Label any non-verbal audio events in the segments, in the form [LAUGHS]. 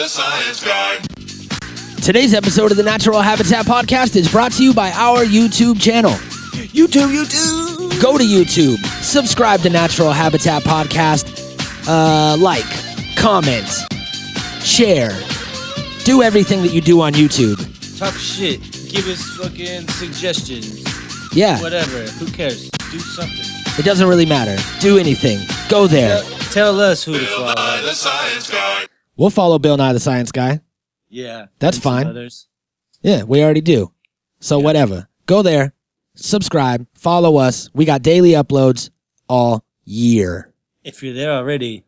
the science guy. Today's episode of the Natural Habitat Podcast is brought to you by our YouTube channel. YouTube, YouTube. Go to YouTube, subscribe to Natural Habitat Podcast, uh, like, comment, share, do everything that you do on YouTube. Talk shit. Give us fucking suggestions. Yeah, Whatever. Who cares? Do something. it doesn't really matter. Do anything. Go there. Tell, tell us who to Bill follow. Nye the science guy. We'll follow Bill Nye the Science Guy. Yeah. That's fine. Others. Yeah, we already do. So whatever. Go there, subscribe, follow us. We got daily uploads all year. If you're there already,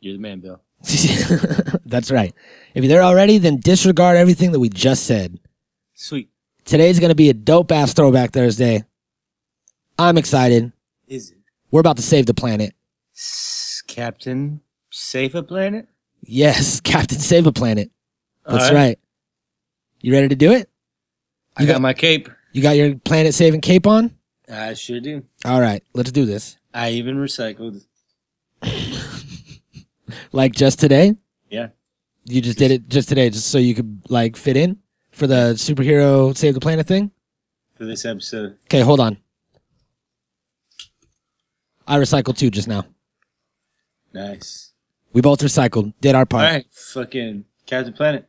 you're the man, Bill. [LAUGHS] That's right. If you're there already, then disregard everything that we just said. Sweet. Today's going to be a dope ass throwback Thursday. I'm excited. Is it? We're about to save the planet. Captain Save a Planet? Yes, [LAUGHS] Captain Save a Planet. That's right. You ready to do it? I You got, got- my cape. You got your planet saving cape on? I sure do. All right, let's do this. I even recycled. [LAUGHS] Like just today? Yeah. You just did it just today just so you could like fit in for the superhero save the planet thing? For this episode. Okay, hold on. I recycled too just now. Nice. We both recycled, did our part. All right. Fucking Captain Planet.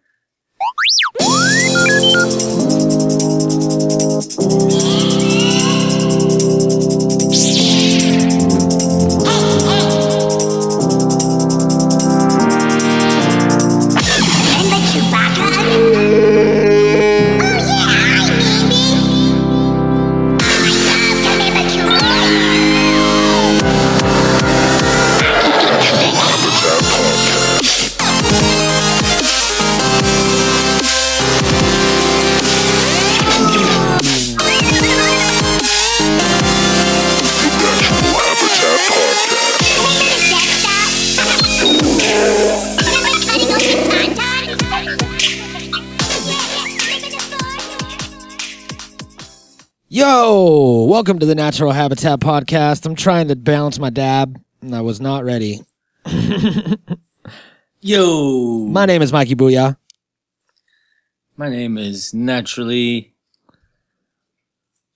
Yo, welcome to the Natural Habitat Podcast. I'm trying to balance my dab, and I was not ready. [LAUGHS] Yo. My name is Mikey Booyah. My name is naturally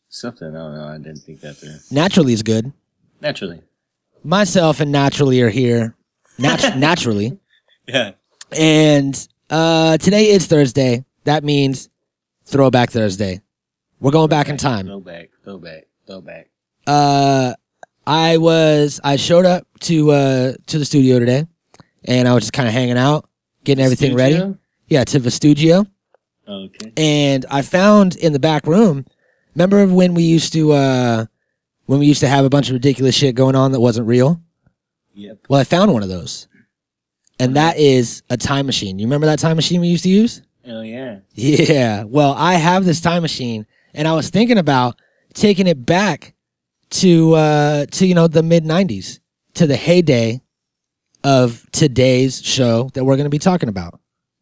something. I don't know. I didn't think that through. Naturally is good. Naturally. Myself and Naturally are here. Nat- [LAUGHS] naturally. Yeah. And uh, today is Thursday. That means Throwback Thursday. We're going back in time. Throwback. Throwback. Throwback. Uh, I was I showed up to uh to the studio today, and I was just kind of hanging out, getting everything ready. Yeah, to the studio, Okay. and I found in the back room. Remember when we used to uh when we used to have a bunch of ridiculous shit going on that wasn't real? Yep. Well, I found one of those, and that is a time machine. You remember that time machine we used to use? Oh yeah. Yeah. Well, I have this time machine and I was thinking about taking it back to uh to you know the mid 90s to the heyday of today's show that we're going to be talking about.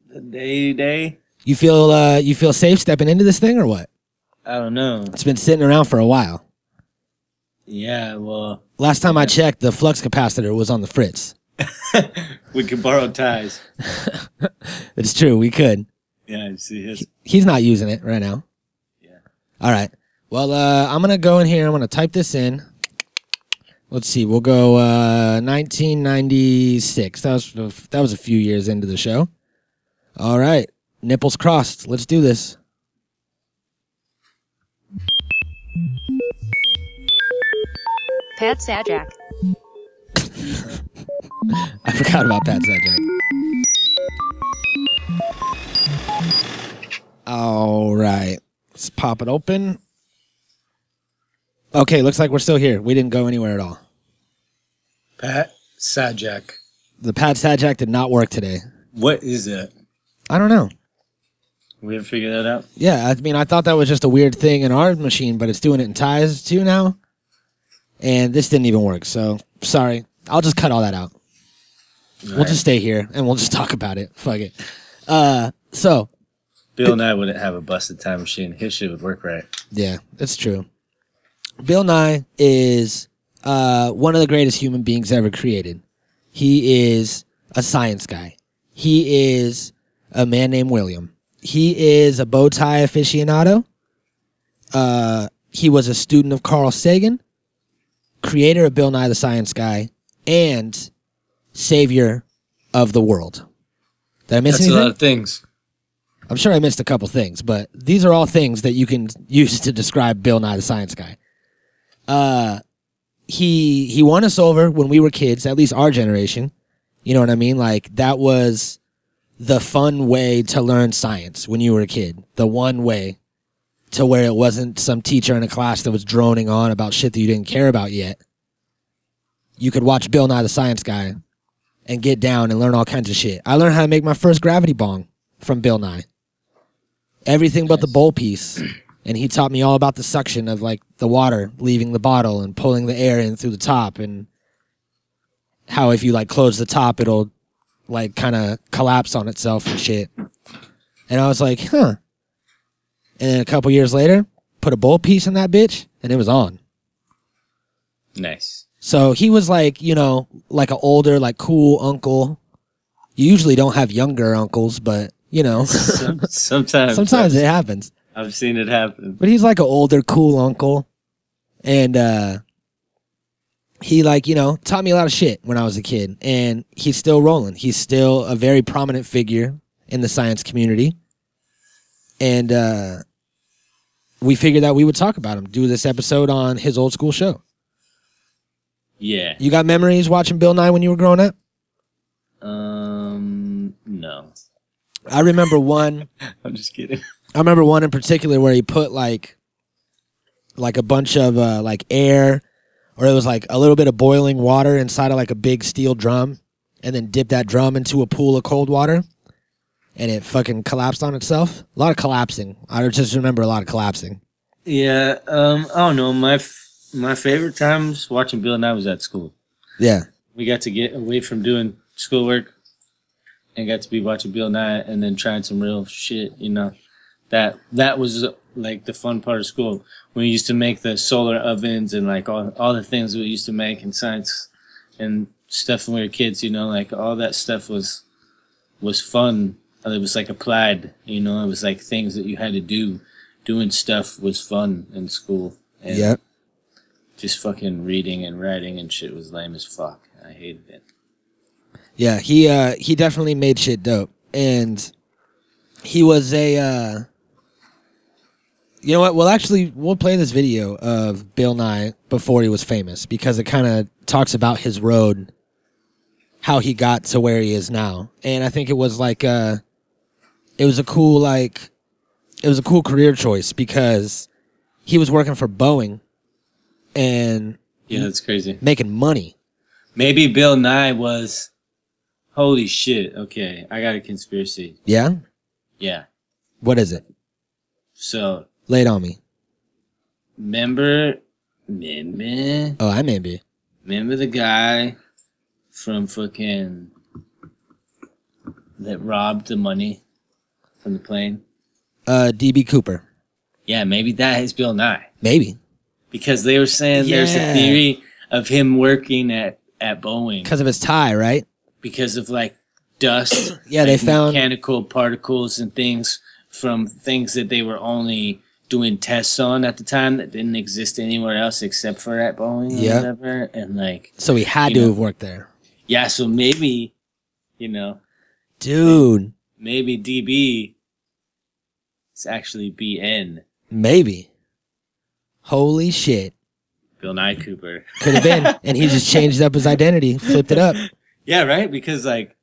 The day day. You feel uh you feel safe stepping into this thing or what? I don't know. It's been sitting around for a while. Yeah. Well, Last time I checked, the flux capacitor was on the fritz. [LAUGHS] we could borrow ties. [LAUGHS] It's true, we could. Yeah. See his. He's not using it right now. All right. Well, uh, I'm gonna go in here. I'm gonna type this in. Let's see. We'll go uh, 1996. That was that was a few years into the show. All right. Nipples crossed. Let's do this. Pat Sajak. [LAUGHS] I forgot about Pat Sajak. All right. Let's pop it open. Okay, looks like we're still here. We didn't go anywhere at all. Pat Sajak. The Pat Sajak did not work today. What is it? I don't know. We haven't figure that out? Yeah, I mean, I thought that was just a weird thing in our machine, but it's doing it in ties too now. And this didn't even work. So sorry. I'll just cut all that out. We'll just stay here and we'll just talk about it. Fuck it. Uh, so Bill and I wouldn't have a busted time machine. His shit would work right. yeah, that's true. Bill Nye is uh, one of the greatest human beings ever created. He is a science guy. He is a man named William. He is a bow tie aficionado. Uh, he was a student of Carl Sagan, creator of Bill Nye the Science Guy, and savior of the world. Did I miss That's a anything? lot of things. I'm sure I missed a couple things, but these are all things that you can use to describe Bill Nye the Science Guy. Uh, he he won us over when we were kids, at least our generation. You know what I mean? Like that was the fun way to learn science when you were a kid. The one way to where it wasn't some teacher in a class that was droning on about shit that you didn't care about yet. You could watch Bill Nye the Science Guy and get down and learn all kinds of shit. I learned how to make my first gravity bong from Bill Nye. Everything but the bowl piece. And he taught me all about the suction of like the water leaving the bottle and pulling the air in through the top and how if you like close the top it'll like kind of collapse on itself and shit. And I was like, huh. And then a couple years later, put a bowl piece in that bitch and it was on. Nice. So he was like, you know, like an older, like cool uncle. You usually don't have younger uncles, but you know, [LAUGHS] [LAUGHS] sometimes. sometimes it happens. I've seen it happen. But he's like an older, cool uncle. And uh he like, you know, taught me a lot of shit when I was a kid. And he's still rolling. He's still a very prominent figure in the science community. And uh we figured that we would talk about him, do this episode on his old school show. Yeah. You got memories watching Bill Nye when you were growing up? Um. I remember one [LAUGHS] I'm just kidding. I remember one in particular where he put like like a bunch of uh, like air or it was like a little bit of boiling water inside of like a big steel drum and then dipped that drum into a pool of cold water and it fucking collapsed on itself. A lot of collapsing. I just remember a lot of collapsing. Yeah. Um. I don't know. My f- my favorite times watching Bill Nye was at school. Yeah. We got to get away from doing schoolwork and got to be watching Bill Nye and then trying some real shit. You know, that that was uh, like the fun part of school when we used to make the solar ovens and like all all the things we used to make in science and stuff when we were kids. You know, like all that stuff was was fun. It was like applied. You know, it was like things that you had to do. Doing stuff was fun in school. And Yep. just fucking reading and writing and shit was lame as fuck. I hated it. Yeah, he uh he definitely made shit dope. And he was a uh You know what? Well actually we'll play this video of Bill Nye before he was famous because it kind of talks about his road how he got to where he is now. And I think it was like uh it was a cool like it was a cool career choice because he was working for Boeing and Yeah, that's crazy. making money. Maybe Bill Nye was. Holy shit. Okay, I got a conspiracy. Yeah? Yeah. What is it? So, Lay it on me. remember. Remember. Oh, I may be. Remember the guy from fucking. that robbed the money from the plane? Uh DB Cooper. Yeah, maybe that is Bill Nye. Maybe. Because they were saying there's Yeah. a theory of him working at, at Boeing. Because of his tie, right? Because of like dust. [CLEARS THROAT] Yeah, they found- mechanical particles and things from things that they were only doing tests on at the time that didn't exist anywhere else except for at Boeing or Yeah. whatever. And like, So he had to know. have worked there. yeah, so maybe, you know, Dude, maybe DB is actually BN, maybe. Holy shit. Bill Nye Cooper. Could have been. and he just changed up his identity, flipped it up. Yeah, right. Because like,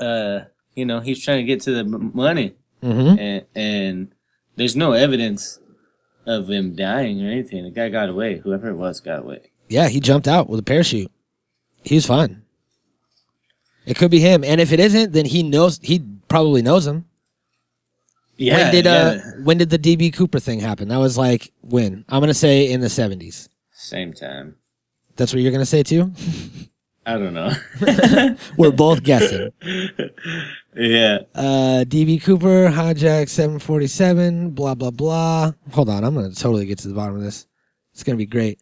uh, you know, he's trying to get to the money. hmm and, and there's no evidence of him dying or anything. The guy got away. Whoever it was got away. Yeah, he jumped out with a parachute. He was fine. It could be him. And if it isn't, then he knows he probably knows him. Yeah. when did uh yeah. when did the DB Cooper thing happen? That was like when? I'm gonna say in the seventies. Same time. That's what you're gonna say too? [LAUGHS] I don't know. [LAUGHS] We're both guessing. [LAUGHS] yeah. Uh, DB Cooper, hijack 747, blah, blah, blah. Hold on, I'm going to totally get to the bottom of this. It's going to be great.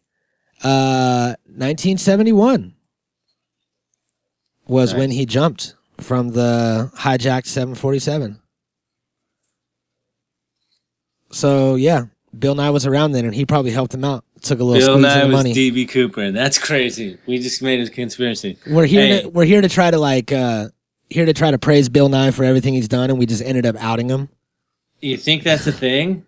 Uh, 1971 was Nice. when he jumped from the hijacked 747. So yeah, Bill Nye was around then, and he probably helped him out. Took a little Bill Nye of was money. DB Cooper. That's crazy. We just made a conspiracy. We're here. Hey. To, we're here to try to like uh here to try to praise Bill Nye for everything he's done, and we just ended up outing him. You think that's a thing?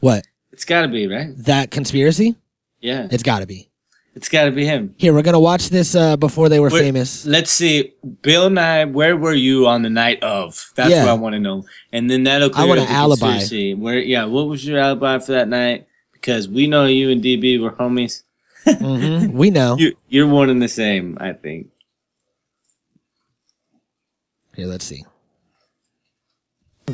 What It's got to be right. that conspiracy? Yeah, It's got to be. It's got to be him. Here, we're gonna watch this uh before they were Wait, famous. Let's see, Bill Nye. Where were you on the night of? That's Yeah. what I want to know. And then that'll. I Clear want up an alibi. conspiracy. Where? Yeah. What was your alibi for that night? Because we know you and DB were homies. hmm We know. [LAUGHS] You, you're one and the same. I think. Here, let's see.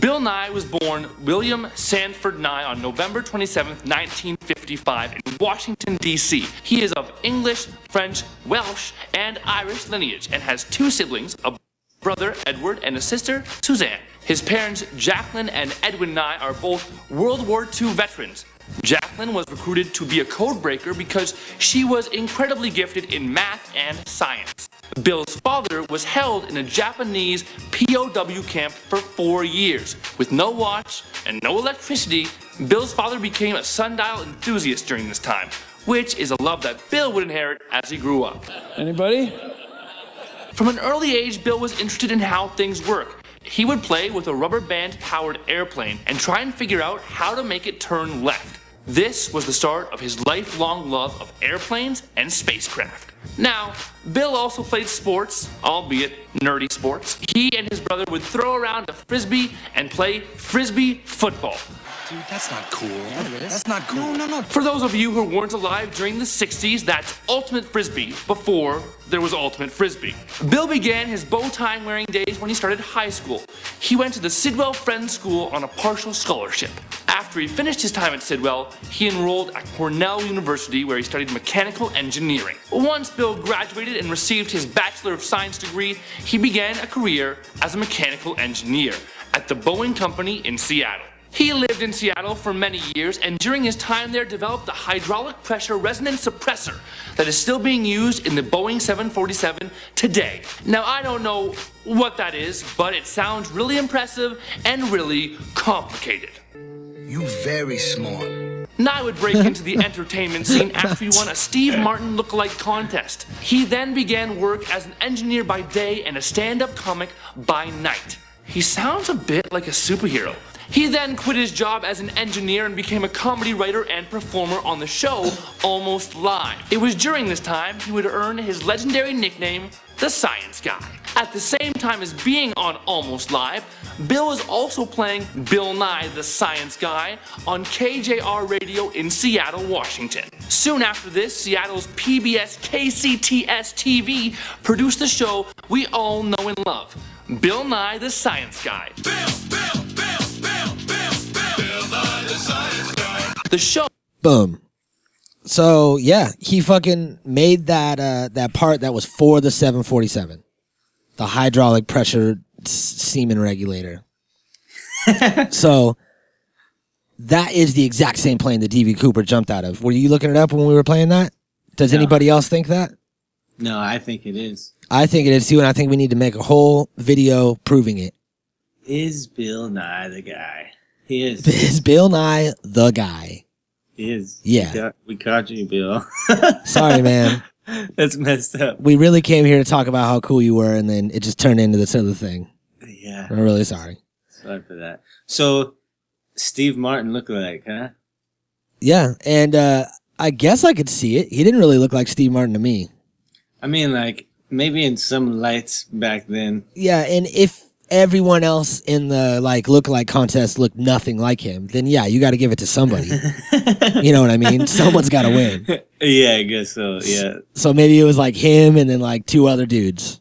Bill Nye was born William Sanford Nye on November 27, 1955, in Washington, D.C. He is of English, French, Welsh, and Irish lineage and has two siblings a brother, Edward, and a sister, Suzanne. His parents, Jacqueline and Edwin Nye, are both World War II veterans. Jacqueline was recruited to be a code breaker because she was incredibly gifted in math and science. Bill's father was held in a Japanese POW camp for four years. With no watch and no electricity, Bill's father became a sundial enthusiast during this time, which is a love that Bill would inherit as he grew up. Anybody? From an early age, Bill was interested in how things work. He would play with a rubber band powered airplane and try and figure out how to make it turn left. This was the start of his lifelong love of airplanes and spacecraft. Now, Bill also played sports, albeit nerdy sports. He and his brother would throw around a frisbee and play frisbee football. Dude, that's not cool. That's not cool. No, no, no. For those of you who weren't alive during the 60s, that's Ultimate Frisbee before there was Ultimate Frisbee. Bill began his bow tie wearing days when he started high school. He went to the Sidwell Friends School on a partial scholarship. After he finished his time at Sidwell, he enrolled at Cornell University where he studied mechanical engineering. Once Bill graduated and received his Bachelor of Science degree, he began a career as a mechanical engineer at the Boeing Company in Seattle. He lived in Seattle for many years and during his time there developed the hydraulic pressure resonance suppressor that is still being used in the Boeing 747 today. Now, I don't know what that is, but it sounds really impressive and really complicated. You very smart. Nye would break into the [LAUGHS] entertainment scene after he won a Steve Martin lookalike contest. He then began work as an engineer by day and a stand up comic by night. He sounds a bit like a superhero. He then quit his job as an engineer and became a comedy writer and performer on the show Almost Live. It was during this time he would earn his legendary nickname, the Science Guy. At the same time as being on Almost Live, Bill is also playing Bill Nye, the Science Guy, on KJR Radio in Seattle, Washington. Soon after this, Seattle's PBS KCTS TV produced the show we all know and love Bill Nye, the Science Guy. The show Boom. So yeah, he fucking made that uh that part that was for the 747, the hydraulic pressure semen regulator. [LAUGHS] so that is the exact same plane that DB Cooper jumped out of. Were you looking it up when we were playing that? Does No. anybody else think that? No, I think it is. I think it is too, and I think we need to make a whole video proving it. Is Bill Nye the guy? He is. [LAUGHS] Is Bill Nye the guy? He is. Yeah. We, got, we caught you, Bill. [LAUGHS] Sorry, man. That's messed up. We really came here to talk about how cool you were, and then it just turned into this other thing. Yeah. I'm really sorry. Sorry for that. So, Steve Martin look like, huh? Yeah, and uh, I guess I could see it. He didn't really look like Steve Martin to me. I mean, like maybe in some lights back then. Yeah, and if everyone else in the like look like contest looked nothing like him, then yeah, you got to give it to somebody. [LAUGHS] you know what I mean? Someone's got to win. [LAUGHS] yeah, I guess so. Yeah. So maybe it was like him and then like two other dudes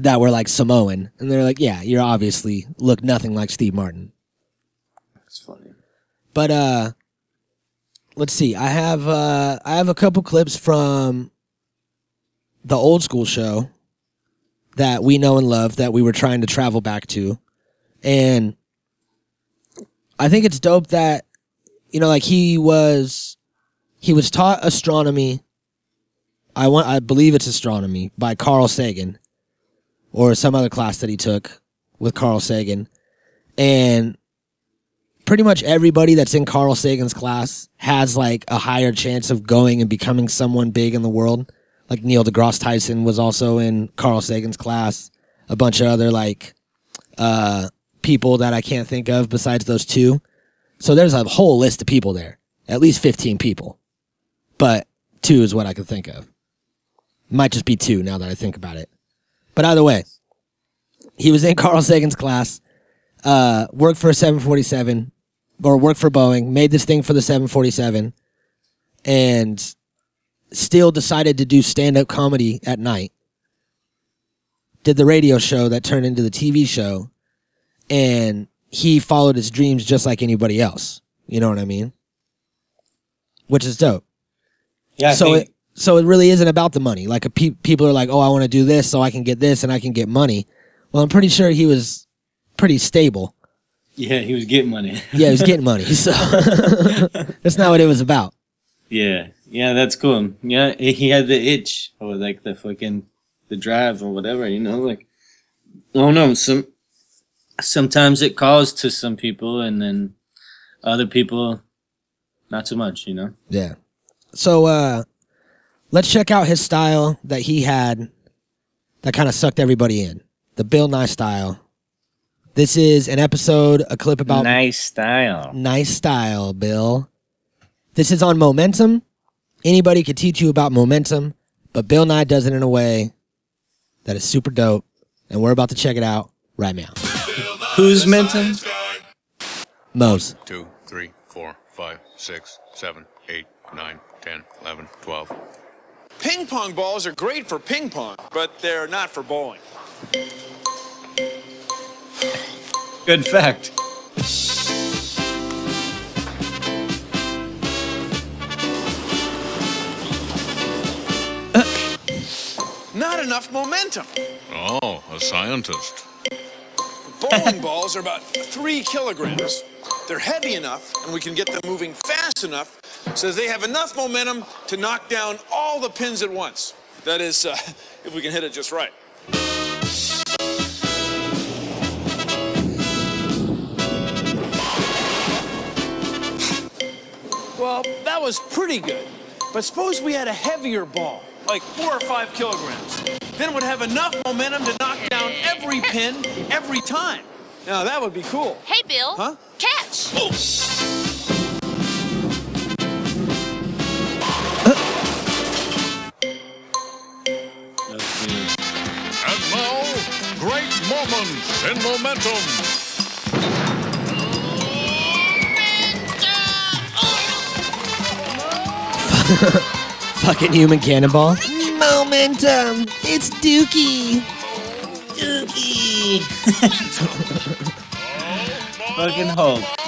that were like Samoan, and they're like, yeah, you're obviously look nothing like Steve Martin. That's funny. But uh let's see. I have uh I have a couple clips from the old school show that we know and love that we were trying to travel back to. And I think it's dope that you know like he was he was taught astronomy I want I believe it's astronomy by Carl Sagan or some other class that he took with Carl Sagan. And pretty much everybody that's in Carl Sagan's class has like a higher chance of going and becoming someone big in the world. Like Neil deGrasse Tyson was also in Carl Sagan's class. A bunch of other like uh, people that I can't think of besides those two. So there's a whole list of people there, at least 15 people. But two is what I could think of. Might just be two now that I think about it. But either way, he was in [LAUGHS] Carl Sagan's class, uh, worked for a 747 or worked for Boeing, made this thing for the 747, and still decided to do stand up comedy at night. Did the radio show that turned into the TV show, and he followed his dreams just like anybody else. You know what I mean? Which is dope. Yeah. I so think- it so it really isn't about the money. Like a pe- people are like, "Oh, I want to do this so I can get this and I can get money." Well, I'm pretty sure he was pretty stable. yeah, he was getting money. Yeah, he was getting money. [LAUGHS] So [LAUGHS] that's not what it was about. Yeah, yeah, that's cool. Yeah, he had the itch or like the fucking the drive or whatever. You know, like I don't know. Some sometimes it calls to some people, and then other people not so much. You know. Yeah. So uh let's check out his style that he had that kind of sucked everybody in. The Bill Nye style. This is an episode, a clip about nice style. nice style, Bill. This is on momentum. Anybody could teach you about momentum, but Bill Nye does it in a way that is super dope, and we're about to check it out right now. Who's Mentum? Mose. Two, three, four, five, six, seven, eight, nine, ten, eleven, twelve. Ping pong balls are great for ping pong, but they're not for bowling. Good fact. Not enough momentum. Oh, a scientist. Bowling balls are about three kilograms. They're heavy enough, and we can get them moving fast enough so they have enough momentum to knock down all the pins at once. That is, uh, [LAUGHS] if we can hit it just right. Well, that was pretty good. But suppose we had a heavier ball, like four or five kilograms. Then it would have enough momentum to knock down every pin every time. Now that would be cool. Hey, Bill. Huh? Catch. And now, great moments in momentum. [LAUGHS] Fucking human cannonball. Momentum. It's Dookie. Dookie. [LAUGHS] Fucking Hulk.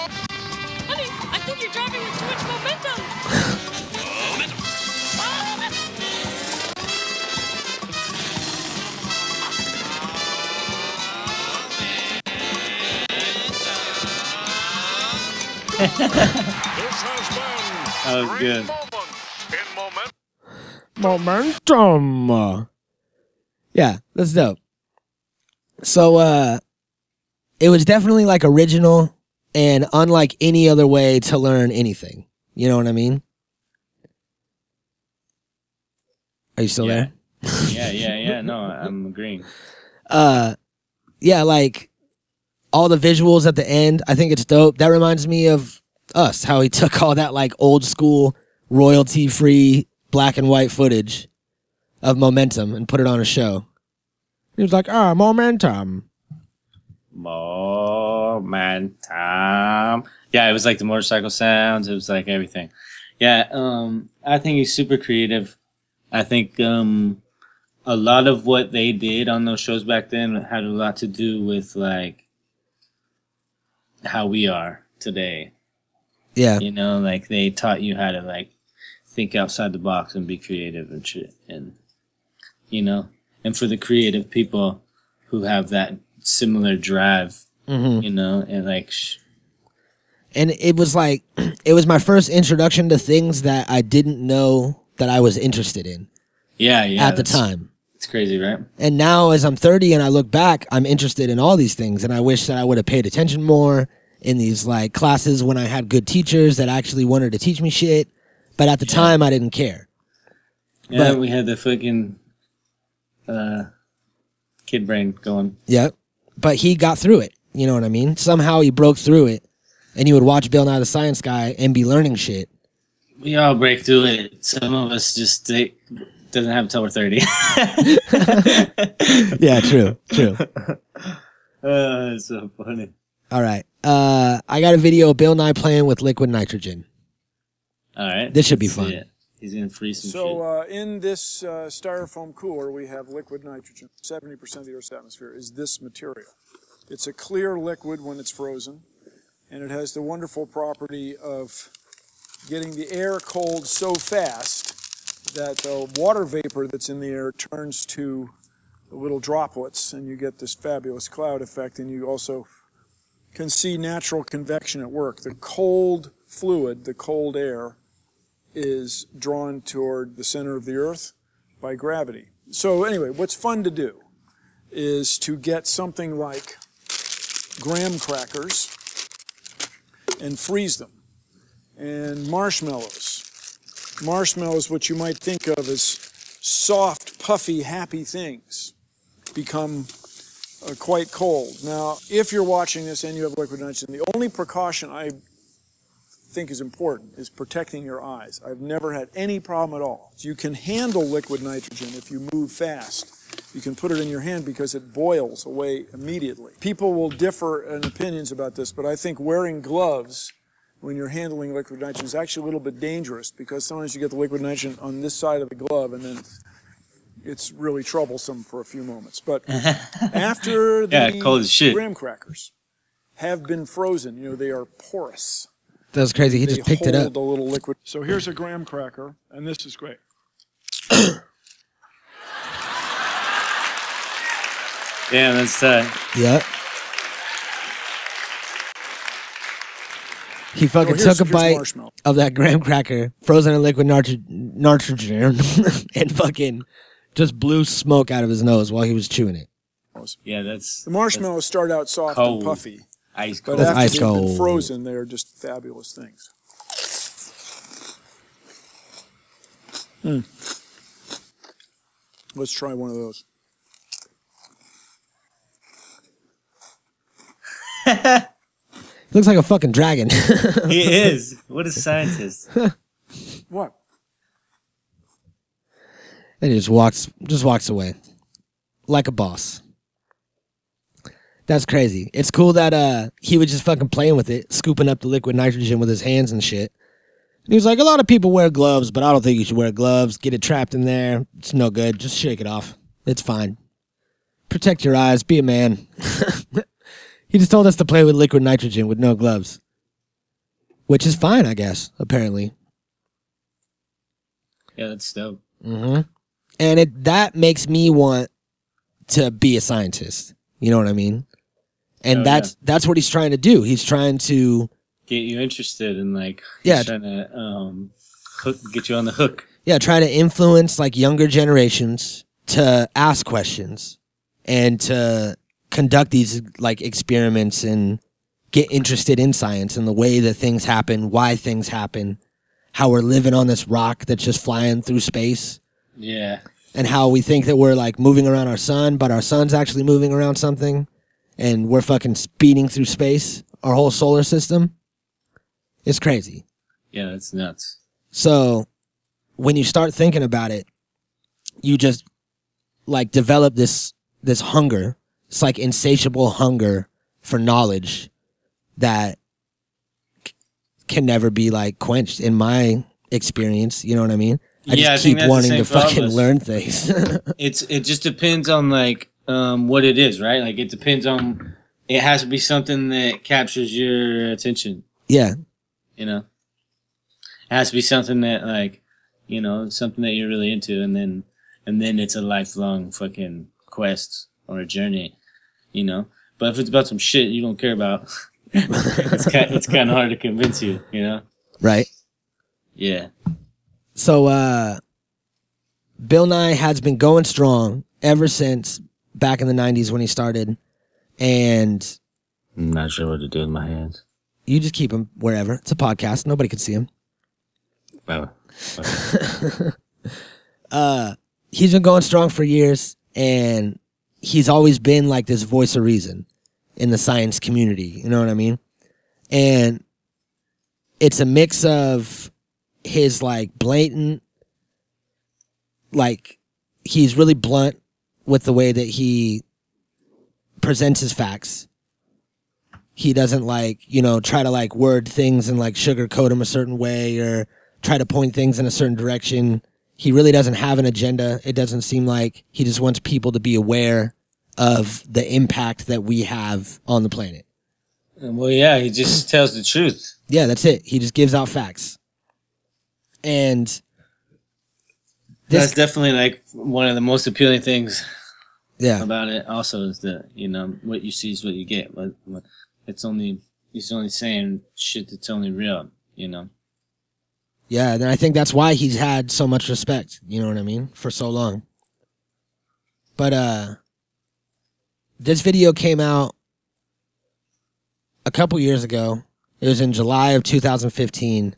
That was good. momentum. Momentum. Yeah, that's dope. So uh it was definitely like original and unlike any other way to learn anything. You know what I mean? Are you still Yeah. there? Yeah, yeah, yeah. No, I'm agreeing. uh yeah like all the visuals at the end i think it's dope that reminds me of us how he [LAUGHS] took all that like old school royalty free black and white footage of momentum and put it on a show he was like ah momentum Momentum. Yeah, it was like the motorcycle sounds. It was like everything. Yeah, um, I think he's super creative. I think um, a lot of what they did on those shows back then had a lot to do with like how we are today. Yeah You know, like they taught you how to like think outside the box and be creative and shit. And you know, and for the creative people who have that similar drive, Mhm. you know, and like sh- and it was like [CLEARS THROAT] it was my first introduction to things that i didn't know that i was interested in yeah, yeah, at the time It's crazy, right? And now, as I'm 30 and I look back, I'm interested in all these things. And I wish that I would have paid attention more in these like classes when I had good teachers that actually wanted to teach me shit. But at the time, I didn't care. Yeah, But- we had the fucking uh, kid brain going. Yep. But he got through it. You know what I mean? Somehow he broke through it. And you would watch Bill Nye the Science Guy and be learning shit. We all break through it. Some of us just they, doesn't have until we're thirty. [LAUGHS] [LAUGHS] Yeah, true, true. Oh, [LAUGHS] it's so funny. All right. Uh, I got a video of Bill Nye playing with liquid nitrogen. All right, This should be let's fun. see it. He's gonna freeze some So uh, in this uh, styrofoam cooler, we have liquid nitrogen. 70% of the Earth's atmosphere is this material. It's a clear liquid when it's frozen, and it has the wonderful property of getting the air cold so fast that the water vapor that's in the air turns to little droplets, and you get this fabulous cloud effect, and you also can see natural convection at work. The cold fluid, the cold air, is drawn toward the center of the earth by gravity. So anyway, what's fun to do is to get something like graham crackers and freeze them. And marshmallows. Marshmallows, what you might think of as soft, puffy, happy things, become uh, quite cold. Now, if you're watching this and you have liquid nitrogen, the only precaution I think is important is protecting your eyes. I've never had any problem at all. You can handle liquid nitrogen if you move fast. You can put it in your hand because it boils away immediately. People will differ in opinions about this, but I think wearing gloves when you're handling liquid nitrogen is actually a little bit dangerous because sometimes you get the liquid nitrogen on this side of the glove and then it's really troublesome for a few moments. But [LAUGHS] after the Yeah, cold as shit. graham crackers have been frozen, you know, they are porous. That was crazy. He They just picked it up. a little liquid. So here's a graham cracker, and this is great. [COUGHS] Yeah, that's uh, Yep. He fucking Oh, took a bite of that graham cracker, frozen in liquid nitro- nitrogen, [LAUGHS] and fucking just blew smoke out of his nose while he was chewing it. yeah, that's The marshmallows start out soft cold. and puffy, ice but cold. That's after ice they've cold. been frozen, they are just fabulous things. Hmm. Let's try one of those. He looks like a fucking dragon. [LAUGHS] he is. What a scientist. What? And he just walks, just walks away, like a boss. That's crazy. It's cool that uh he was just fucking playing with it, scooping up the liquid nitrogen with his hands and shit. And he was like, a lot of people wear gloves, but I don't think you should wear gloves. Get it trapped in there. It's no good. Just shake it off. It's fine. Protect your eyes. Be a man. [LAUGHS] he just told us to play with liquid nitrogen with no gloves, which is fine, I guess. Apparently. Yeah, that's dope. hmm And it that makes me want to be a scientist. You know what I mean? And Oh, that's that's what he's trying to do. He's trying to Get you interested in like Yeah. trying to um hook get you on the hook. yeah, try to influence like younger generations to ask questions and to conduct these like experiments and get interested in science and the way that things happen, why things happen, how we're living on this rock that's just flying through space. Yeah. and how we think that we're like moving around our sun, but our sun's actually moving around something, and we're fucking speeding through space, our whole solar system. It's crazy. Yeah, that's nuts. So when you start thinking about it, you just like develop this this hunger. It's like insatiable hunger for knowledge that c- can never be like quenched in my experience. You know what I mean? I Yeah, just think keep wanting to for all of fucking learn things. [LAUGHS] It's it just depends on like um what it is, right? Like it depends on it has to be something that captures your attention, yeah. you know. It has to be something that like, you know, something that you're really into and then and then it's a lifelong fucking quest or a journey, you know. But if it's about some shit you don't care about, [LAUGHS] it's kind it's kind of hard to convince you, you know. Right. Yeah. So uh Bill Nye has been going strong ever since back in the 90s when he started. And I'm not sure what to do with my hands. you just keep him wherever. It's a podcast. Nobody can see him. Well, [LAUGHS] uh, he's been going strong for years, and he's always been like this voice of reason in the science community. You know what I mean? And it's a mix of his like blatant, like he's really blunt with the way that he presents his facts. He doesn't like, you know, try to like word things and like sugarcoat them a certain way or try to point things in a certain direction. He really doesn't have an agenda. It doesn't seem like he just wants people to be aware of the impact that we have on the planet. well, yeah, he just tells the truth. Yeah, that's it. He just gives out facts. And That's definitely like one of the most appealing things yeah, about it. Also, is that you know what you see is what you get. But, it's only he's only saying shit that's only real. You know. yeah, and I think that's why he's had so much respect, you know what I mean, for so long. But uh this video came out a couple years ago. It was in July of 2015.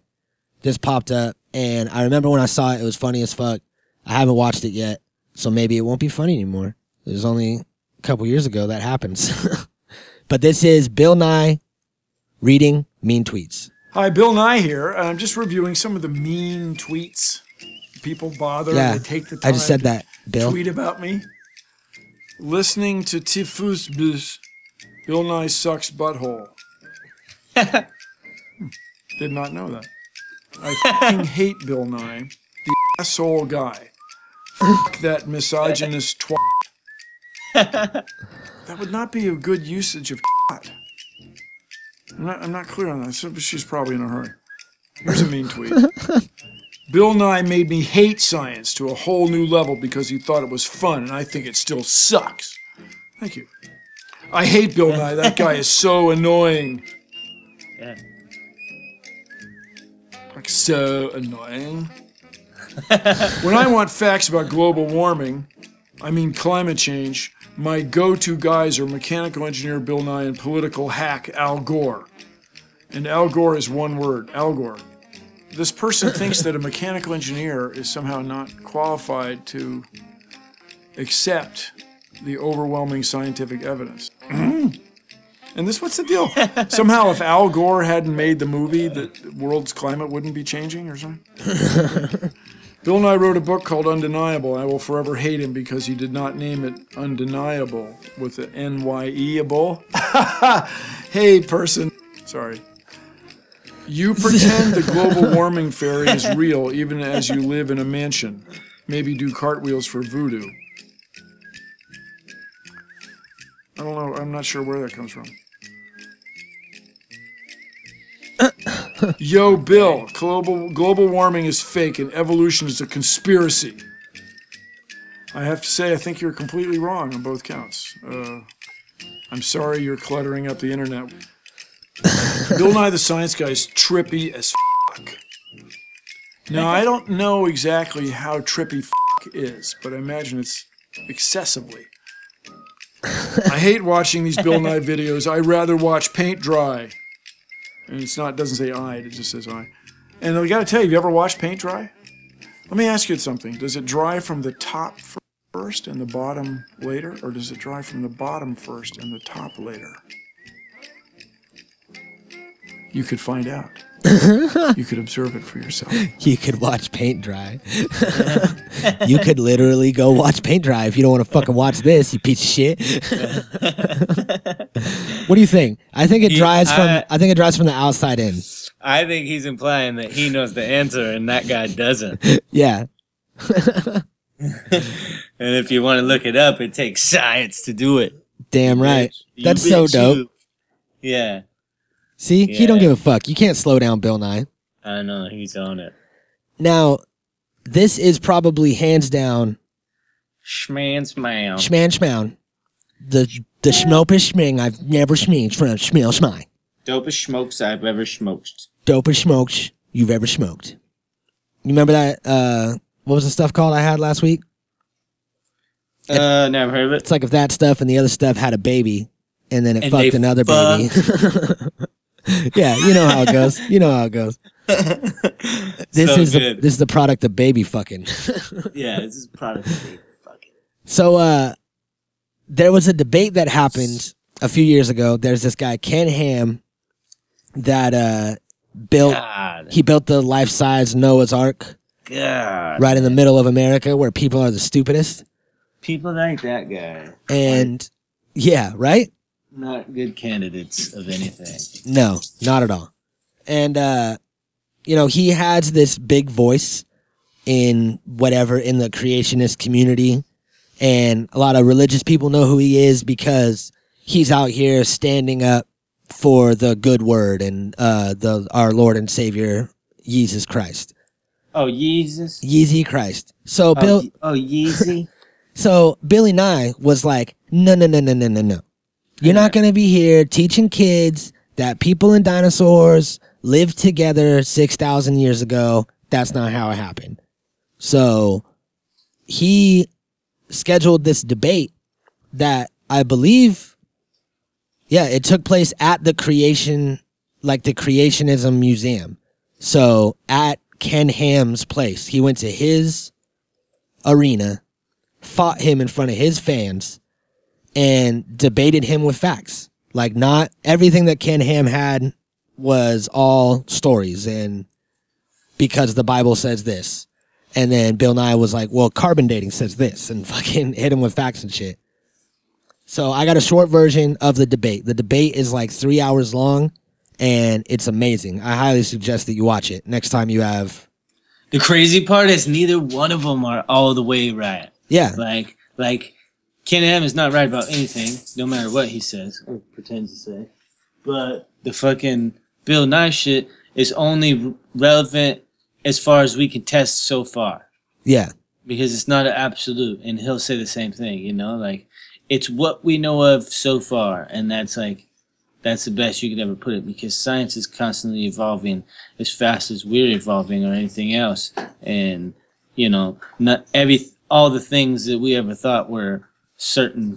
This popped up and I remember when I saw it it was funny as fuck. I haven't watched it yet, so maybe it won't be funny anymore. It was only a couple years ago that happens. [LAUGHS] but this is Bill Nye reading mean tweets. Hi, Bill Nye here. I'm just reviewing some of the mean tweets. People bother. Yeah, They take the time I just said that, Bill. Tweet about me. Listening to Tifus Bus. Bill Nye sucks butthole. [LAUGHS] Hmm. Did not know that. I fucking hate Bill Nye. The asshole guy. Fuck that misogynist twat. That would not be a good usage of twat. I'm not, I'm not clear on that. She's probably in a hurry. Here's a mean tweet. Bill Nye made me hate science to a whole new level because he thought it was fun, and I think it still sucks. Thank you. I hate Bill Nye. That guy is so annoying. Yeah. So annoying. [LAUGHS] when I want facts about global warming, I mean climate change, my go to guys are mechanical engineer Bill Nye and political hack Al Gore. And Al Gore is one word Al Gore. This person [LAUGHS] thinks that a mechanical engineer is somehow not qualified to accept the overwhelming scientific evidence. [CLEARS THROAT] And this, what's the deal? Somehow, if Al Gore hadn't made the movie, the world's climate wouldn't be changing or something? [LAUGHS] Bill Nye wrote a book called Undeniable. I will forever hate him because he did not name it Undeniable with the N Y E-able. [LAUGHS] hey, person. Sorry. You [LAUGHS] pretend the global warming fairy is real even as you live in a mansion. Maybe do cartwheels for voodoo. I don't know. I'm not sure where that comes from. Yo, Bill, global, global warming is fake and evolution is a conspiracy. I have to say, I think you're completely wrong on both counts. Uh, I'm sorry you're cluttering up the internet. Bill Nye the Science Guy is trippy as fuck. Now, I don't know exactly how trippy fuck is, but I imagine it's excessively. I hate watching these Bill Nye videos. I rather watch paint dry. And it's not it doesn't say I, it just says I. And I gotta tell you, have you ever watched paint dry? Let me ask you something. Does it dry from the top first and the bottom later, or does it dry from the bottom first and the top later? You could find out. [LAUGHS] you could observe it for yourself. You could watch paint dry. [LAUGHS] you could literally go watch paint dry if you don't want to fucking watch this, you piece of shit. [LAUGHS] what do you think? I think it He- dries from I- I think it dries from the outside in. I think he's implying that he knows the answer and that guy doesn't. Yeah. And if you want to look it up, it takes science to do it. Damn right. You That's so dope. you. Yeah, See? He don't give a fuck. You can't slow down Bill Nye. I know he's on it. Now, this is probably hands down Schman smile. schman schmown. The the schmopest schming I've never schminged from schmil schmai. Dopest smokes I've ever smoked. Dopest smokes you've ever smoked. You remember that uh what was the stuff called I had last week? Uh, never heard of it. It's like if that stuff and the other stuff had a baby, and then it And fucked another baby. [LAUGHS] yeah, you know how it goes. You know how it goes. [LAUGHS] This So is the, good. this is the product of baby fucking. [LAUGHS] Yeah, this is product. Of baby fucking. So uh there was a debate that happened a few years ago. There's this guy Ken Ham that uh built God. he built the life-size Noah's Ark God. right in the middle of America where people are the stupidest. People like that guy. And yeah, right? Not good candidates of anything. No, not at all. And uh you know, he has this big voice in whatever in the creationist community and a lot of religious people know who he is because he's out here standing up for the good word and uh the our Lord and Savior Jesus Christ. Oh, Jesus. Yeezy Christ. So Oh, Bill oh, Yeezy. [LAUGHS] so Billy Nye was like, no, no, no, no, no, no, no. You're not going to be here teaching kids that people and dinosaurs lived together 6,000 years ago. That's not how it happened. So he scheduled this debate that I believe, yeah, it took place at the creation, like the Creationism Museum. So at Ken Ham's place, he went to his arena fought him in front of his fans and debated him with facts. Like not everything that Ken Ham had was all stories and because the Bible says this. And then Bill Nye was like, well, carbon dating says this and [LAUGHS] fucking hit him with facts and shit. So I got a short version of the debate. The debate is like three hours long and it's amazing. I highly suggest that you watch it next time you have. The crazy part is neither one of them are all the way right. Yeah. Like, like, Ken Ham is not right about anything, no matter what he says or pretends to say. But the fucking Bill Nye shit is only relevant as far as we can test so far. Yeah. Because it's not an absolute, and he'll say the same thing, you know? Like, it's what we know of so far, and that's like, that's the best you could ever put it because science is constantly evolving as fast as we're evolving or anything else. And, you know, not every, all the things that we ever thought were certain,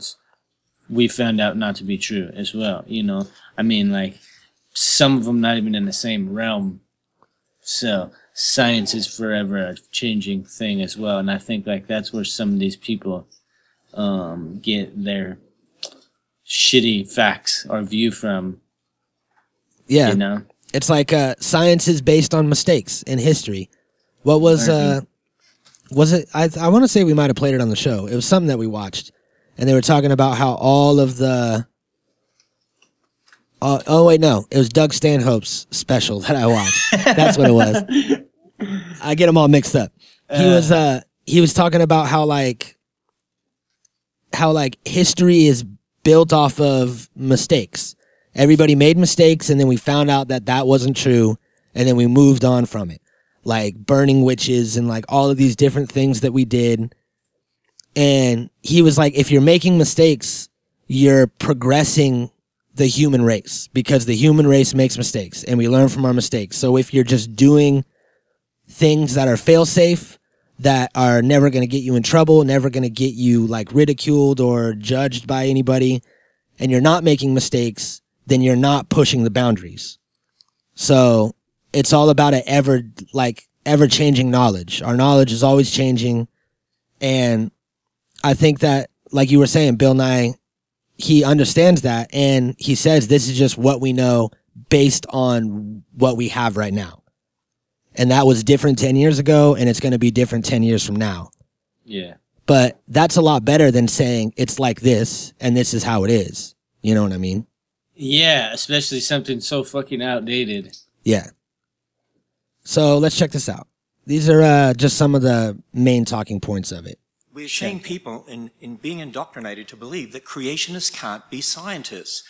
we found out not to be true as well. You know, I mean, like, some of them not even in the same realm. So, science is forever a changing thing as well. And I think, like, that's where some of these people, um, get their shitty facts or view from. Yeah. You know? It's like uh, science is based on mistakes in history. What was uh, was it? I I want to say we might have played it on the show. It was something that we watched, and they were talking about how all of the. Oh, oh wait, no! It was Doug Stanhope's special that I watched. That's what it was. [LAUGHS] I get them all mixed up. He was uh he was talking about how like how like history is built off of mistakes. Everybody made mistakes and then we found out that that wasn't true and then we moved on from it. Like burning witches and like all of these different things that we did. And he was like if you're making mistakes, you're progressing the human race because the human race makes mistakes and we learn from our mistakes. So if you're just doing things that are fail safe, that are never going to get you in trouble, never going to get you like ridiculed or judged by anybody, and you're not making mistakes, then you're not pushing the boundaries. So it's all about a ever like ever changing knowledge. Our knowledge is always changing. And I think that, like you were saying, Bill Nye, he understands that and he says this is just what we know based on what we have right now. And that was different 10 years ago and it's going to be different 10 years from now. Yeah. But that's a lot better than saying it's like this and this is how it is. You know what I mean? Yeah, especially something so fucking outdated. Yeah. So let's check this out. These are uh, just some of the main talking points of it. We're shame people in, in being indoctrinated to believe that creationists can't be scientists.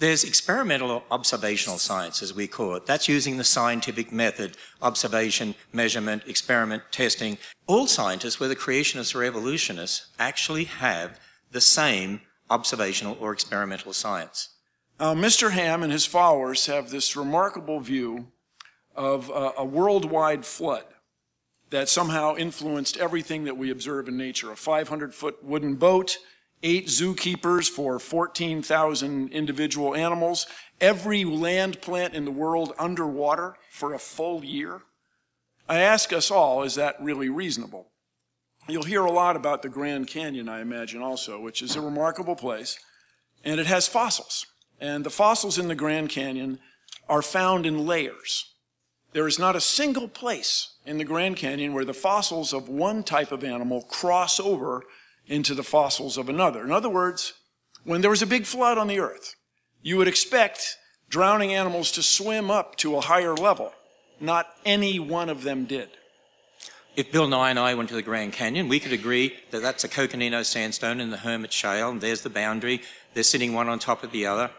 There's experimental or observational science, as we call it. That's using the scientific method, observation, measurement, experiment, testing. All scientists, whether creationists or evolutionists, actually have the same observational or experimental science. Uh, Mr. Ham and his followers have this remarkable view of uh, a worldwide flood. That somehow influenced everything that we observe in nature. A 500 foot wooden boat, eight zookeepers for 14,000 individual animals, every land plant in the world underwater for a full year. I ask us all, is that really reasonable? You'll hear a lot about the Grand Canyon, I imagine, also, which is a remarkable place, and it has fossils. And the fossils in the Grand Canyon are found in layers. There is not a single place in the Grand Canyon where the fossils of one type of animal cross over into the fossils of another. In other words, when there was a big flood on the earth, you would expect drowning animals to swim up to a higher level. Not any one of them did. If Bill Nye and I went to the Grand Canyon, we could agree that that's a Coconino sandstone in the Hermit Shale, and there's the boundary. They're sitting one on top of the other.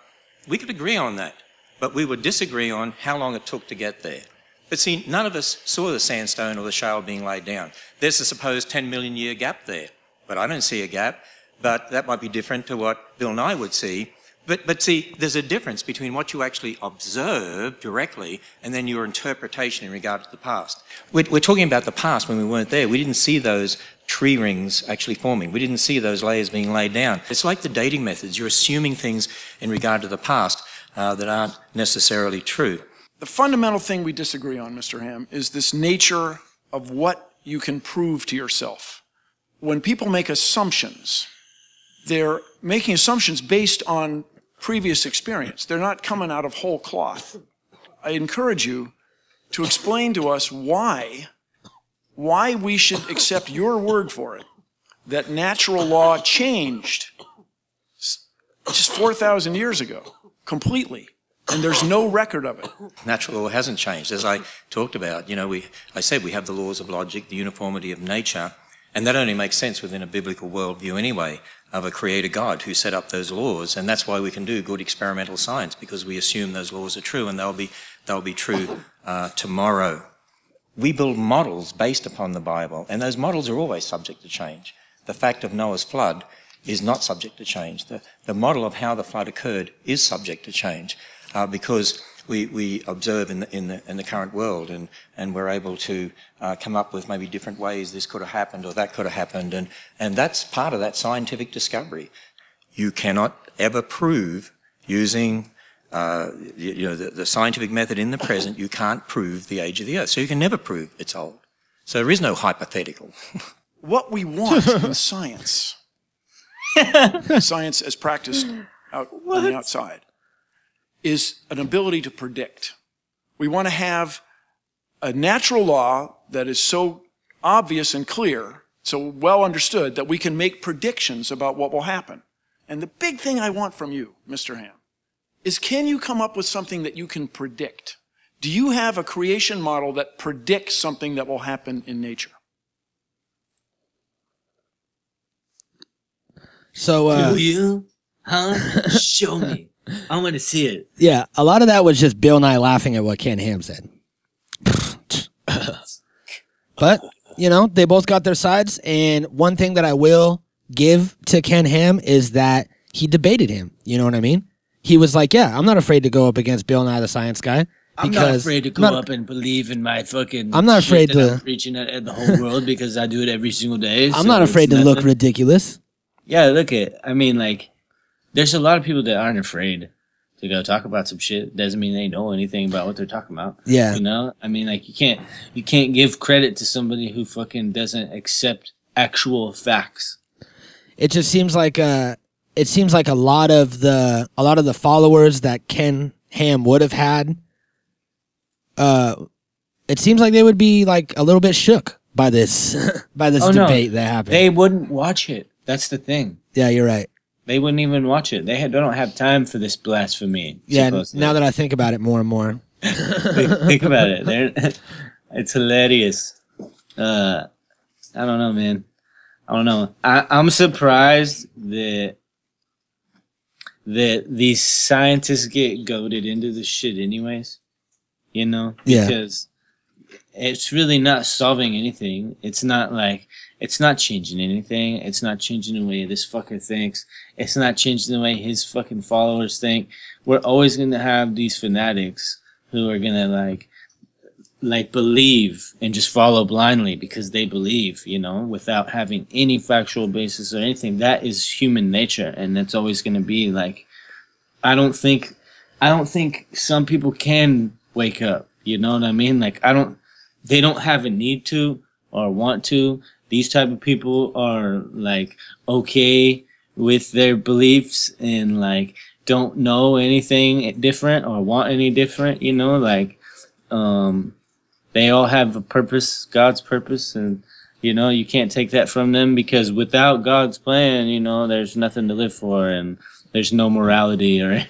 We could agree on that, but we would disagree on how long it took to get there. But see, none of us saw the sandstone or the shale being laid down. There's a supposed 10 million year gap there, but I don't see a gap. But that might be different to what Bill Nye would see. But, but see, there's a difference between what you actually observe directly and then your interpretation in regard to the past. We're, we're talking about the past when we weren't there. We didn't see those tree rings actually forming. We didn't see those layers being laid down. It's like the dating methods. You're assuming things in regard to the past uh, that aren't necessarily true. The fundamental thing we disagree on, Mr. Ham, is this nature of what you can prove to yourself. When people make assumptions, they're making assumptions based on previous experience. They're not coming out of whole cloth. I encourage you to explain to us why, why we should accept your word for it, that natural law changed just 4,000 years ago, completely, and there's no record of it. Natural law hasn't changed. As I talked about, you know, we, I said we have the laws of logic, the uniformity of nature, and that only makes sense within a biblical worldview anyway, of a creator God who set up those laws. And that's why we can do good experimental science, because we assume those laws are true and they'll be, they'll be true uh, tomorrow. We build models based upon the Bible, and those models are always subject to change. The fact of Noah's flood is not subject to change. The, the model of how the flood occurred is subject to change uh, because we, we observe in the, in, the, in the current world and, and we're able to uh, come up with maybe different ways this could have happened or that could have happened. And, and that's part of that scientific discovery. You cannot ever prove using uh, you, you know, the, the scientific method in the present, you can't prove the age of the earth. So you can never prove it's old. So there is no hypothetical. [LAUGHS] What we want in science, [LAUGHS] science as practiced out on the outside, is an ability to predict. We want to have a natural law that is so obvious and clear, so well understood, that we can make predictions about what will happen. And the big thing I want from you, Mr. Ham, is can you come up with something that you can predict? Do you have a creation model that predicts something that will happen in nature? So, uh, Do you? Huh? Show me. I want to see it. yeah, a lot of that was just Bill Nye laughing at what Ken Ham said. [LAUGHS] but, you know, they both got their sides. And one thing that I will give to Ken Ham is that he debated him. You know what I mean? He was like, yeah, I'm not afraid to go up against Bill Nye, the science guy. I'm not afraid to go not- up and believe in my fucking. I'm not afraid to- I'm preaching at, at the whole world because I do it every single day. [LAUGHS] I'm so not afraid to look ridiculous. Yeah, look at. I mean, like, there's a lot of people that aren't afraid to go talk about some shit. Doesn't mean they know anything about what they're talking about. Yeah. you know. I mean, like, you can't you can't give credit to somebody who fucking doesn't accept actual facts. it just seems like uh it seems like a lot of the a lot of the followers that Ken Ham would have had uh it seems like they would be like a little bit shook by this [LAUGHS] by this Oh, no. debate that happened. They wouldn't watch it. That's the thing. yeah, you're right. They wouldn't even watch it. They, had, they don't have time for this blasphemy. Yeah, supposedly. now that I think about it more and more. think, [LAUGHS] think about it. They're, [LAUGHS] it's hilarious. Uh, I don't know, man. I don't know. I, I'm surprised that that these scientists get goaded into this shit, anyways. You know, Yeah. because it's really not solving anything. It's not like it's not changing anything. It's not changing the way this fucker thinks. It's not changing the way his fucking followers think. We're always gonna have these fanatics who are gonna like like believe and just follow blindly because they believe, you know, without having any factual basis or anything. That is human nature, and that's always going to be like. I don't think, I don't think some people can wake up. You know what I mean? Like I don't, they don't have a need to or want to. These type of people are like okay with their beliefs and like don't know anything different or want any different. You know, like um, they all have a purpose, God's purpose, and you know you can't take that from them because without God's plan, you know, there's nothing to live for and there's no morality or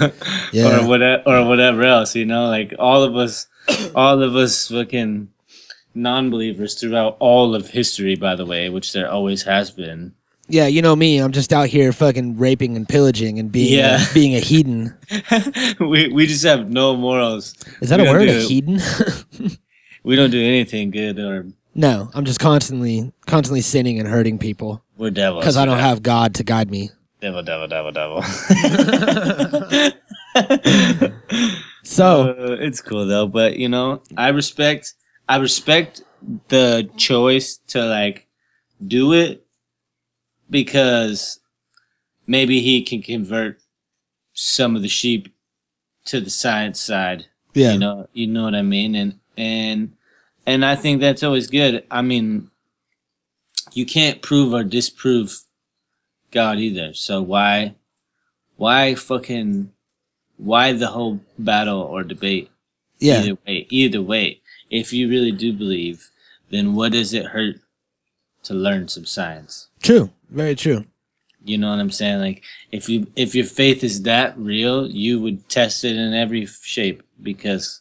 [LAUGHS] Yeah. or whatever or whatever else. You know, like all of us, [COUGHS] all of us, fucking non-believers throughout all of history. By the way, which there always has been. Yeah, you know me. I'm just out here fucking raping and pillaging and being Yeah. uh, being a heathen. [LAUGHS] we we just have no morals. Is that We a word? do- A heathen? [LAUGHS] We don't do anything good or no, I'm just constantly constantly sinning and hurting people we're devils. because I don't have God to guide me. devil, devil, devil, devil. [LAUGHS] So Uh, it's cool though, but you know, I respect I respect the choice to like do it because maybe he can convert some of the sheep to the science side. Yeah. You know, you know what I mean? And and and I think that's always good. I mean, you can't prove or disprove God either. So why why fucking why the whole battle or debate? Yeah. Either way, either way, if you really do believe, then what does it hurt to learn some science? true, very true. You know what I'm saying? Like if you if your faith is that real, you would test it in every shape because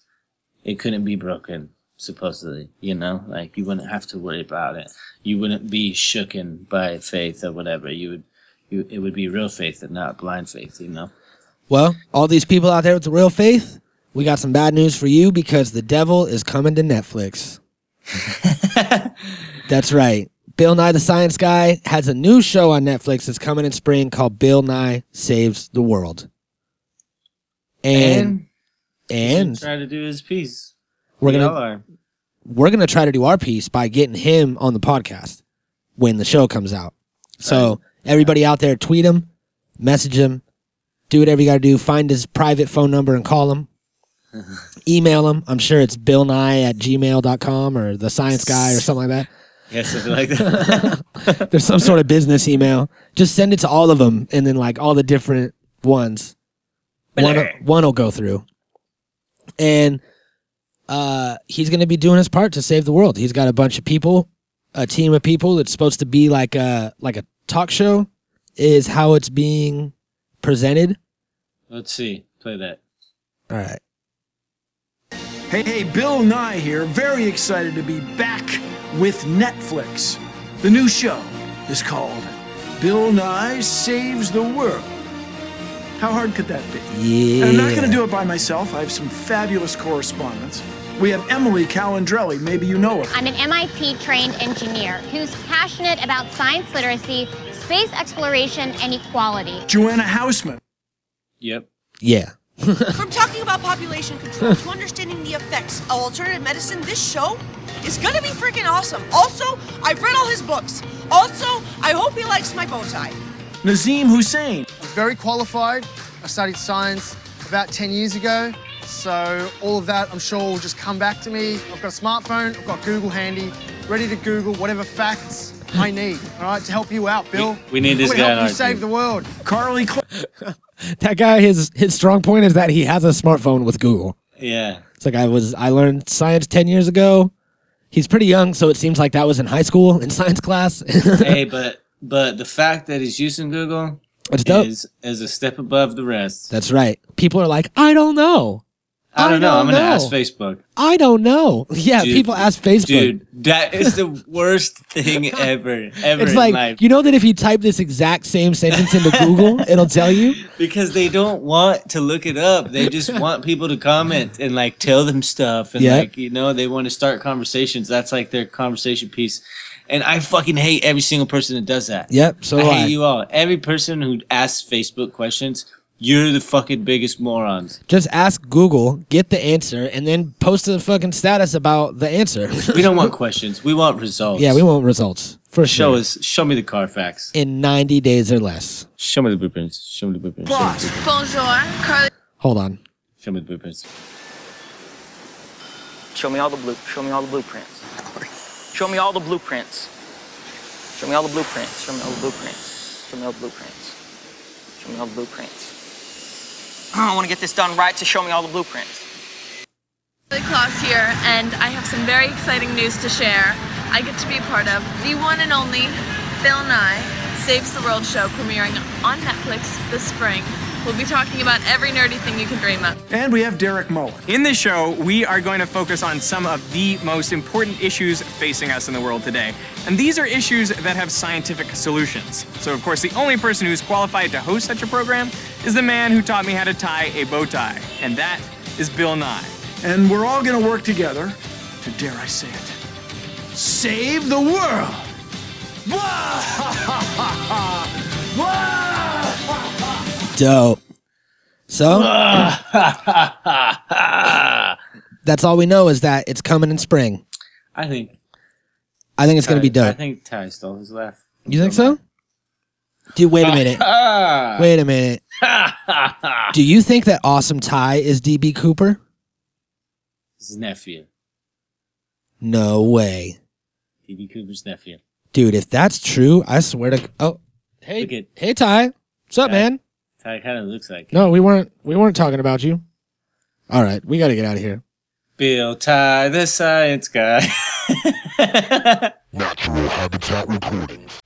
it couldn't be broken supposedly, you know? Like you wouldn't have to worry about it. You wouldn't be shooken by faith or whatever. You would you it would be real faith and not blind faith, you know? Well, all these people out there with the real faith, we got some bad news for you because the devil is coming to Netflix. [LAUGHS] That's right. Bill Nye the Science Guy has a new show on Netflix that's coming in spring called Bill Nye Saves the World. And and try to do his piece. we're We gonna we're gonna try to do our piece by getting him on the podcast when the show comes out. So everybody out there, tweet him, message him, do whatever you gotta do. Find his private phone number and call him. [LAUGHS] Email him. I'm sure it's Bill Nye at gmail.com or the science guy or something like that. Yeah, something like that. [LAUGHS] There's some sort of business email. Just send it to all of them and then like all the different ones. One, one will go through. And uh, he's going to be doing his part to save the world. He's got a bunch of people, a team of people that's supposed to be like a like a talk show is how it's being presented. Let's see. Play that. All right. Hey, hey, Bill Nye here. Very excited to be back with Netflix. The new show is called Bill Nye Saves the World. How hard could that be? Yeah. And I'm not going to do it by myself. I have some fabulous correspondents. We have Emily Calandrelli. Maybe you know her. I'm an MIT trained engineer who's passionate about science literacy, space exploration, and equality. Joanna Hausmann. Yep. Yeah. [LAUGHS] From talking about population control to understanding the effects of alternative medicine, this show is gonna be freaking awesome. Also, I've read all his books. Also, I hope he likes my bow tie. Nazeem Hussain. I'm very qualified. I studied science about 10 years ago. So all of that, I'm sure, will just come back to me. I've got a smartphone, I've got Google handy, ready to Google whatever facts I need, all right, to help you out, Bill. We need this I'm guy gonna on help our you save team. the world. [LAUGHS] Karlie [LAUGHS] That guy his his strong point is that he has a smartphone with Google. Yeah. It's like I was I learned science 10 years ago. He's pretty young, so it seems like that was in high school in [LAUGHS] science class. hey, but but the fact that he's using Google It's dope. is is a step above the rest. That's right. People are like, I don't know. I don't I know. I'm don't gonna ask Facebook. I don't know. Yeah, Dude, people ask Facebook. Dude, that is the worst thing [LAUGHS] ever, ever it's in like life. you know that if you type this exact same sentence into Google, [LAUGHS] it'll tell you. Because they don't want to look it up. They just want people to comment and like tell them stuff and Yeah. like you know they want to start conversations. That's like their conversation piece. And I fucking hate every single person that does that. Yep, so I do hate I. you all. Every person who asks Facebook questions, You're the fucking biggest morons. Just ask Google, get the answer, and then post a fucking status about the answer. We don't want questions. We want results. yeah, we want results for Show sure. us. Show me the Carfax. in 90 days or less. Show me the blueprints. Show me the blueprints. Show me the, Bonjour, Karlie. Hold on. show me the blueprints. Show me all the blue. Show me all the blueprints. Show me all the blueprints. Show me all the blueprints. Show me all the blueprints. Show me all the blueprints. Show me all the blueprints. I want to get this done right, to show me all the blueprints. Kloss here, and I have some very exciting news to share. I get to be part of the one and only Bill Nye Saves the World show premiering on Netflix this spring. We'll be talking about every nerdy thing you can dream of. And we have Derek Muller. In this show, we are going to focus on some of the most important issues facing us in the world today. And these are issues that have scientific solutions. So, of course, the only person who's qualified to host such a program is the man who taught me how to tie a bow tie. And that is Bill Nye. And we're all going to work together to, dare I say it, save the world. [LAUGHS] Dope. So [LAUGHS] that's all we know is that it's coming in spring. I think. I think it's gonna be Ty- I dope. think Ty stole his laugh. You think so? Dude, wait a [LAUGHS] minute. Wait a minute. [LAUGHS] Do you think that Awesome Ty is DB Cooper? His nephew. No way. D.B. Cooper's nephew. Dude, if that's true, I swear to Oh, hey. Look at Hey Ty. What's up, man? Ty kind of looks like No, we weren't we weren't talking about you. All right, we got to get out of here. Bill Ty, the science guy. [LAUGHS] Natural Habitat Recordings.